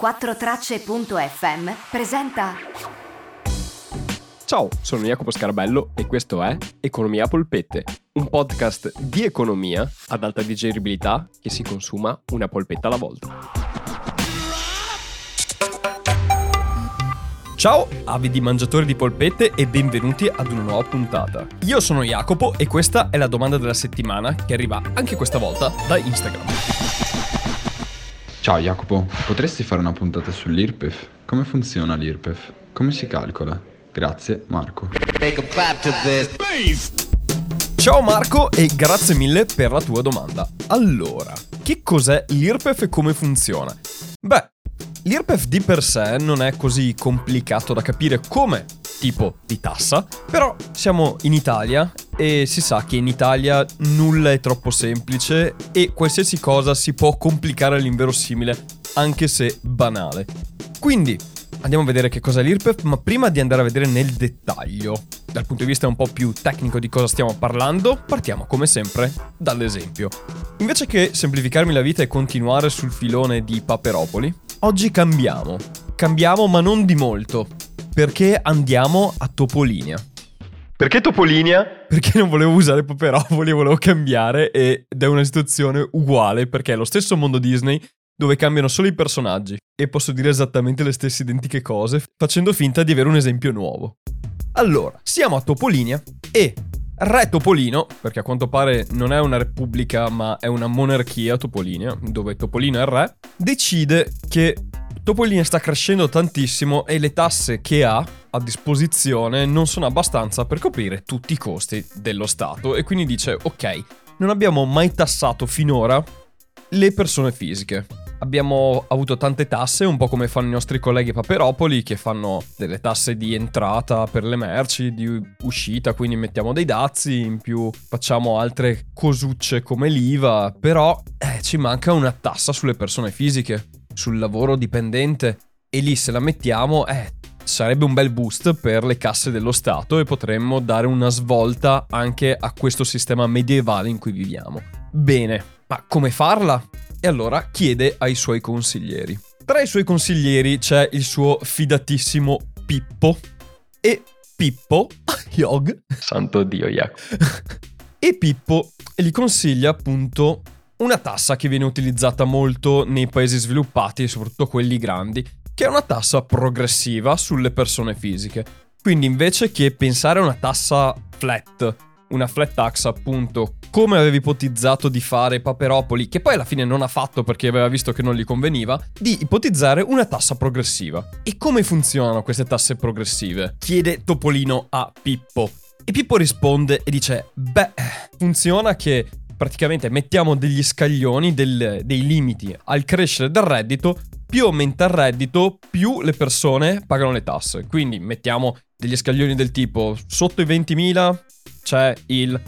4tracce.fm presenta Ciao, sono Jacopo Scarabello e questo è Economia Polpette, un podcast di economia ad alta digeribilità che si consuma una polpetta alla volta. Ciao, avidi mangiatori di polpette e benvenuti ad una nuova puntata. Io sono Jacopo e questa è la domanda della settimana che arriva anche questa volta da Instagram. Ciao Jacopo, potresti fare una puntata sull'IRPEF? Come funziona l'IRPEF? Come si calcola? Grazie, Marco. Ciao Marco e grazie mille per la tua domanda. Allora, che cos'è l'IRPEF e come funziona? Beh, l'IRPEF di per sé non è così complicato da capire come tipo di tassa, però siamo in Italia e si sa che in Italia nulla è troppo semplice e qualsiasi cosa si può complicare all'inverosimile, anche se banale. Quindi, andiamo a vedere che cos'è l'IRPEF, ma prima di andare a vedere nel dettaglio, dal punto di vista un po' più tecnico di cosa stiamo parlando, partiamo come sempre dall'esempio. Invece che semplificarmi la vita e continuare sul filone di Paperopoli, oggi cambiamo. Cambiamo ma non di molto, perché andiamo a Topolinia. Perché Topolinia? Perché non volevo usare Paperopoli, volevo cambiare ed è una situazione uguale perché è lo stesso mondo Disney dove cambiano solo i personaggi e posso dire esattamente le stesse identiche cose facendo finta di avere un esempio nuovo. Allora, siamo a Topolinia e Re Topolino, perché a quanto pare non è una repubblica ma è una monarchia Topolinia, dove Topolino è il re, decide che Topolinia sta crescendo tantissimo e le tasse che ha a disposizione non sono abbastanza per coprire tutti i costi dello Stato e quindi dice ok, non abbiamo mai tassato finora le persone fisiche. Abbiamo avuto tante tasse, un po' come fanno i nostri colleghi Paperopoli, che fanno delle tasse di entrata per le merci, di uscita, quindi mettiamo dei dazi, in più facciamo altre cosucce come l'IVA, però eh, ci manca una tassa sulle persone fisiche sul lavoro dipendente e lì se la mettiamo, eh, sarebbe un bel boost per le casse dello Stato e potremmo dare una svolta anche a questo sistema medievale in cui viviamo. Bene, ma come farla? E allora chiede ai suoi consiglieri. Tra i suoi consiglieri c'è il suo fidatissimo Pippo e Pippo, Yog, Santo Dio, Jacopo. e Pippo gli consiglia appunto una tassa che viene utilizzata molto nei paesi sviluppati, soprattutto quelli grandi, che è una tassa progressiva sulle persone fisiche. Quindi invece che pensare a una tassa flat, una flat tax appunto, come aveva ipotizzato di fare Paperopoli, che poi alla fine non ha fatto perché aveva visto che non gli conveniva, di ipotizzare una tassa progressiva. E come funzionano queste tasse progressive? Chiede Topolino a Pippo. E Pippo risponde e dice, beh, funziona che praticamente mettiamo degli scaglioni, del, dei limiti al crescere del reddito, più aumenta il reddito, più le persone pagano le tasse. Quindi mettiamo degli scaglioni del tipo sotto i 20.000 c'è il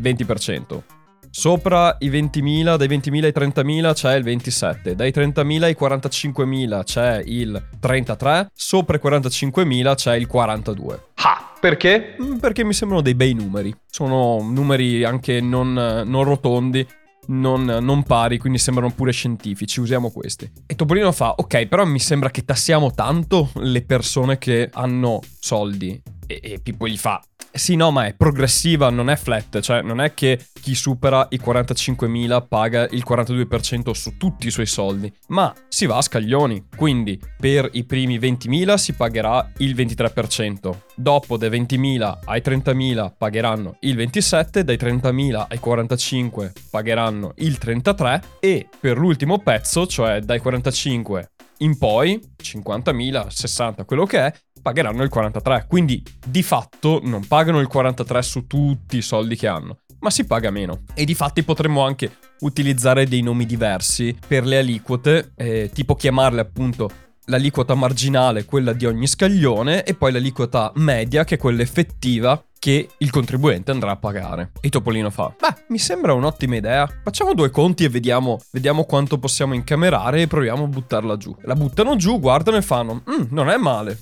20%. Sopra i 20.000, dai 20.000 ai 30.000 c'è il 27, dai 30.000 ai 45.000 c'è il 33, sopra i 45.000 c'è il 42. Ah, perché? Mm, Perché mi sembrano dei bei numeri. Sono numeri anche non, non rotondi, non, non, pari, quindi sembrano pure scientifici. Usiamo questi. E Topolino fa: Ok, però mi sembra che tassiamo tanto le persone che hanno soldi. E, e Pippo gli fa: sì, no, ma è progressiva, non è flat, cioè non è che chi supera i 45.000 paga il 42% su tutti i suoi soldi, ma si va a scaglioni. Quindi per i primi 20.000 si pagherà il 23%, dopo dai 20.000 ai 30.000 pagheranno il 27%, dai 30.000 ai 45 pagheranno il 33% e per l'ultimo pezzo, cioè dai 45 in poi, 50.000, 60, quello che è, pagheranno il 43. Quindi di fatto non pagano il 43 su tutti i soldi che hanno, ma si paga meno. E di fatti potremmo anche utilizzare dei nomi diversi per le aliquote, eh, tipo chiamarle appunto l'aliquota marginale, quella di ogni scaglione, e poi l'aliquota media, che è quella effettiva che il contribuente andrà a pagare. E Topolino fa: Beh, mi sembra un'ottima idea. Facciamo due conti e vediamo, vediamo quanto possiamo incamerare e proviamo a buttarla giù. La buttano giù, guardano e fanno: mm, Non è male.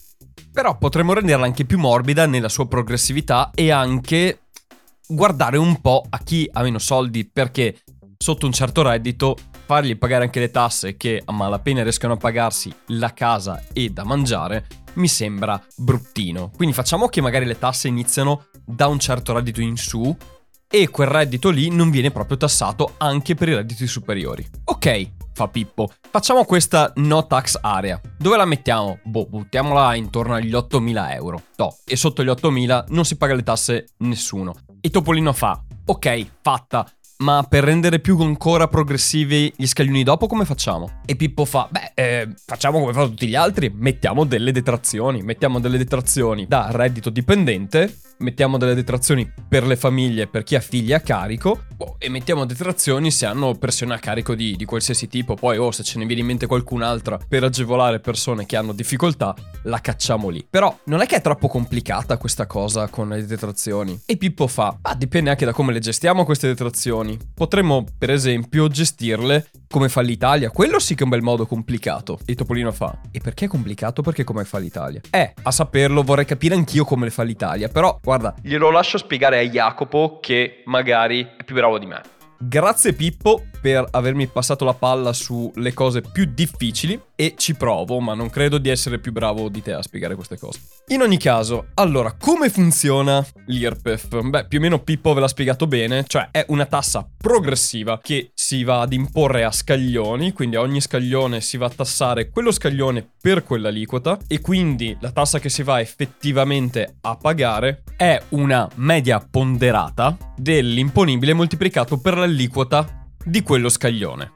Però potremmo renderla anche più morbida nella sua progressività e anche guardare un po' a chi ha meno soldi perché sotto un certo reddito fargli pagare anche le tasse che a malapena riescono a pagarsi la casa e da mangiare, mi sembra bruttino. Quindi facciamo che magari le tasse iniziano da un certo reddito in su e quel reddito lì non viene proprio tassato anche per i redditi superiori. Ok, fa Pippo. Facciamo questa no tax area. Dove la mettiamo? Boh, buttiamola intorno agli 8.000 euro. No, e sotto gli 8.000 non si paga le tasse nessuno. E Topolino fa, ok, fatta. Ma per rendere più ancora progressivi gli scaglioni dopo come facciamo? E Pippo fa, beh, eh, facciamo come fanno tutti gli altri, mettiamo delle detrazioni, mettiamo delle detrazioni da reddito dipendente mettiamo delle detrazioni per le famiglie, per chi ha figli a carico, boh, e mettiamo detrazioni se hanno persone a carico di, di qualsiasi tipo. Poi, o oh, se ce ne viene in mente qualcun'altra per agevolare persone che hanno difficoltà, la cacciamo lì. Però non è che è troppo complicata questa cosa con le detrazioni. E Pippo fa, ah, dipende anche da come le gestiamo queste detrazioni. Potremmo, per esempio, gestirle come fa l'Italia. Quello sì che è un bel modo complicato. E Topolino fa, e perché è complicato? Perché come fa l'Italia? Eh, a saperlo vorrei capire anch'io come le fa l'Italia, però Guarda, glielo lascio spiegare a Jacopo che magari è più bravo di me. Grazie Pippo per avermi passato la palla sulle cose più difficili e ci provo, ma non credo di essere più bravo di te a spiegare queste cose. In ogni caso, allora, come funziona l'IRPEF? Beh, più o meno Pippo ve l'ha spiegato bene, cioè è una tassa progressiva che si va ad imporre a scaglioni, quindi a ogni scaglione si va a tassare quello scaglione per quell'aliquota e quindi la tassa che si va effettivamente a pagare è una media ponderata dell'imponibile moltiplicato per l'aliquota di quello scaglione.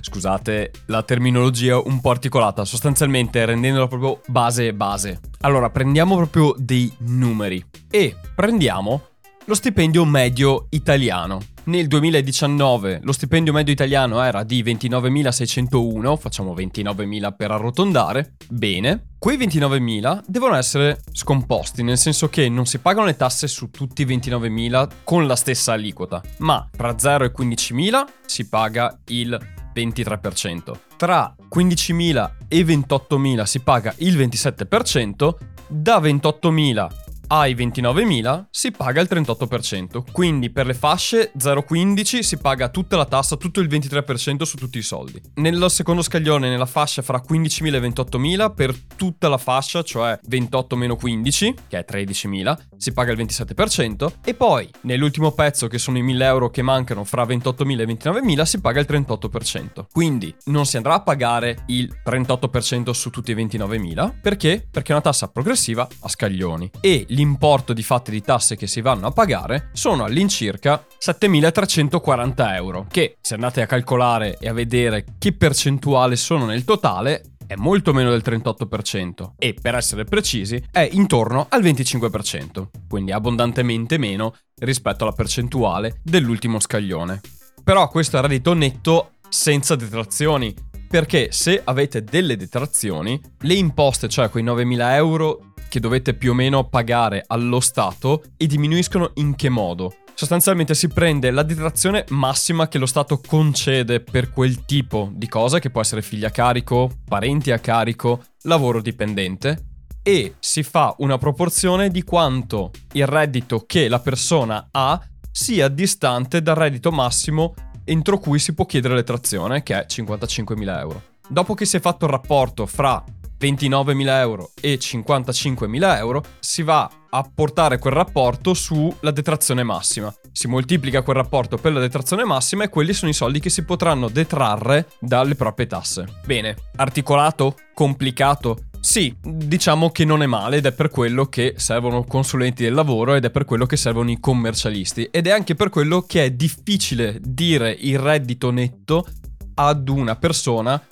Scusate la terminologia un po' articolata, sostanzialmente rendendola proprio base base. Allora, prendiamo proprio dei numeri e prendiamo lo stipendio medio italiano. Nel 2019 lo stipendio medio italiano era di 29.601, facciamo 29.000 per arrotondare. Bene, quei 29.000 devono essere scomposti, nel senso che non si pagano le tasse su tutti i 29.000 con la stessa aliquota, ma tra 0 e 15.000 si paga il 23%. Tra 15.000 e 28.000 si paga il 27%, da 28.000 ai 29.000 si paga il 38%, quindi per le fasce 0,15 si paga tutta la tassa, tutto il 23% su tutti i soldi. Nello secondo scaglione, nella fascia fra 15.000 e 28.000, per tutta la fascia, cioè 28 meno 15, che è 13.000, si paga il 27%, e poi nell'ultimo pezzo, che sono i 1.000 euro che mancano fra 28.000 e 29.000, si paga il 38%. Quindi non si andrà a pagare il 38% su tutti i 29.000, perché? Perché è una tassa progressiva a scaglioni. E l'importo di fatte di tasse che si vanno a pagare sono all'incirca 7.340 euro, che se andate a calcolare e a vedere che percentuale sono nel totale, è molto meno del 38% e per essere precisi è intorno al 25%, quindi abbondantemente meno rispetto alla percentuale dell'ultimo scaglione. Però questo è reddito netto senza detrazioni, perché se avete delle detrazioni, le imposte, cioè quei 9.000 euro che dovete più o meno pagare allo Stato e diminuiscono in che modo? Sostanzialmente si prende la detrazione massima che lo Stato concede per quel tipo di cosa, che può essere figli a carico, parenti a carico, lavoro dipendente, e si fa una proporzione di quanto il reddito che la persona ha sia distante dal reddito massimo entro cui si può chiedere l'etrazione, che è 55.000 euro. Dopo che si è fatto il rapporto fra 29.000 euro e 55.000 euro, si va a portare quel rapporto sulla detrazione massima. Si moltiplica quel rapporto per la detrazione massima e quelli sono i soldi che si potranno detrarre dalle proprie tasse. Bene, articolato? Complicato? Sì, diciamo che non è male ed è per quello che servono consulenti del lavoro ed è per quello che servono i commercialisti ed è anche per quello che è difficile dire il reddito netto ad una persona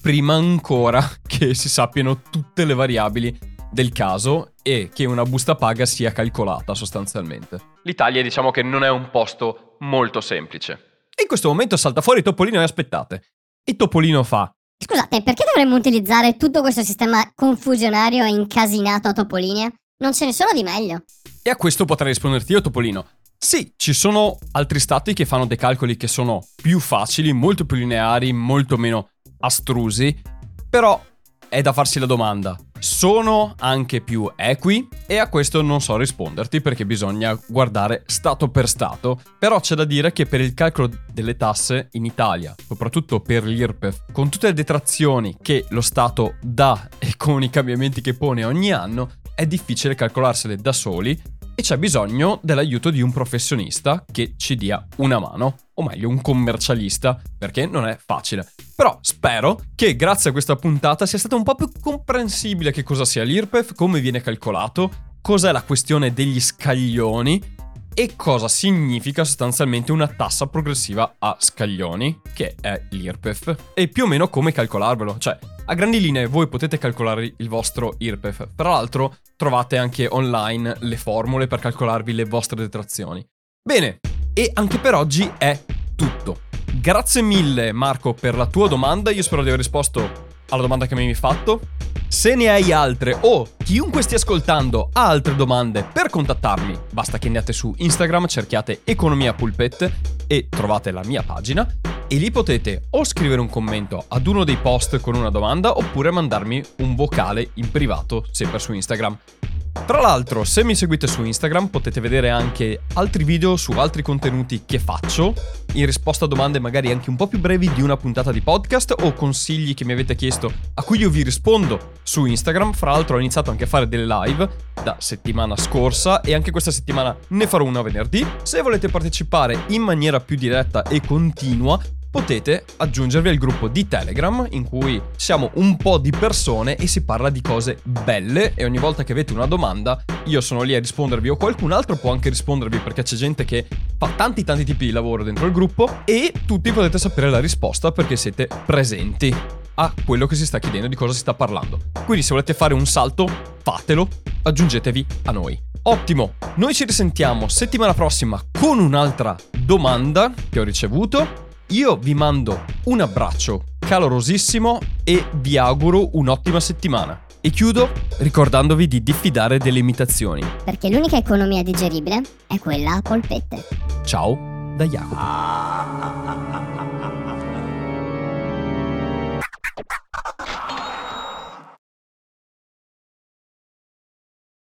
prima ancora che si sappiano tutte le variabili del caso e che una busta paga sia calcolata sostanzialmente. L'Italia diciamo che non è un posto molto semplice. E in questo momento salta fuori Topolino e aspettate. E Topolino fa... Scusate, perché dovremmo utilizzare tutto questo sistema confusionario e incasinato a Topolinia? Non ce ne sono di meglio. E a questo potrei risponderti io, Topolino. Sì, ci sono altri stati che fanno dei calcoli che sono più facili, molto più lineari, molto meno astrusi, però è da farsi la domanda. sono anche più equi? E a questo non so risponderti perché bisogna guardare stato per stato. Però c'è da dire che per il calcolo delle tasse in Italia, soprattutto per l'IRPEF, con tutte le detrazioni che lo Stato dà e con i cambiamenti che pone ogni anno, è difficile calcolarsele da soli e c'è bisogno dell'aiuto di un professionista che ci dia una mano, o meglio un commercialista, perché non è facile. Però spero che grazie a questa puntata sia stato un po' più comprensibile che cosa sia l'IRPEF, come viene calcolato, cos'è la questione degli scaglioni e cosa significa sostanzialmente una tassa progressiva a scaglioni, che è l'IRPEF, e più o meno come calcolarvelo. Cioè, a grandi linee voi potete calcolare il vostro IRPEF, tra l'altro trovate anche online le formule per calcolarvi le vostre detrazioni. Bene, e anche per oggi è tutto. Grazie mille Marco per la tua domanda, io spero di aver risposto alla domanda che mi hai fatto. Se ne hai altre o chiunque stia ascoltando ha altre domande per contattarmi, basta che andate su Instagram, cerchiate Economia Pulpet e trovate la mia pagina e lì potete o scrivere un commento ad uno dei post con una domanda oppure mandarmi un vocale in privato sempre su Instagram. Tra l'altro, se mi seguite su Instagram potete vedere anche altri video su altri contenuti che faccio, in risposta a domande magari anche un po' più brevi di una puntata di podcast o consigli che mi avete chiesto a cui io vi rispondo su Instagram. Fra l'altro ho iniziato anche a fare delle live da settimana scorsa e anche questa settimana ne farò una venerdì. Se volete partecipare in maniera più diretta e continua, potete aggiungervi al gruppo di Telegram in cui siamo un po' di persone e si parla di cose belle e ogni volta che avete una domanda io sono lì a rispondervi o qualcun altro può anche rispondervi perché c'è gente che fa tanti tanti tipi di lavoro dentro il gruppo e tutti potete sapere la risposta perché siete presenti a quello che si sta chiedendo, di cosa si sta parlando. Quindi se volete fare un salto, fatelo, aggiungetevi a noi. Ottimo, noi ci risentiamo settimana prossima con un'altra domanda che ho ricevuto io vi mando un abbraccio calorosissimo e vi auguro un'ottima settimana. E chiudo ricordandovi di diffidare delle imitazioni. Perché l'unica economia digeribile è quella a polpette. Ciao da Jacopo.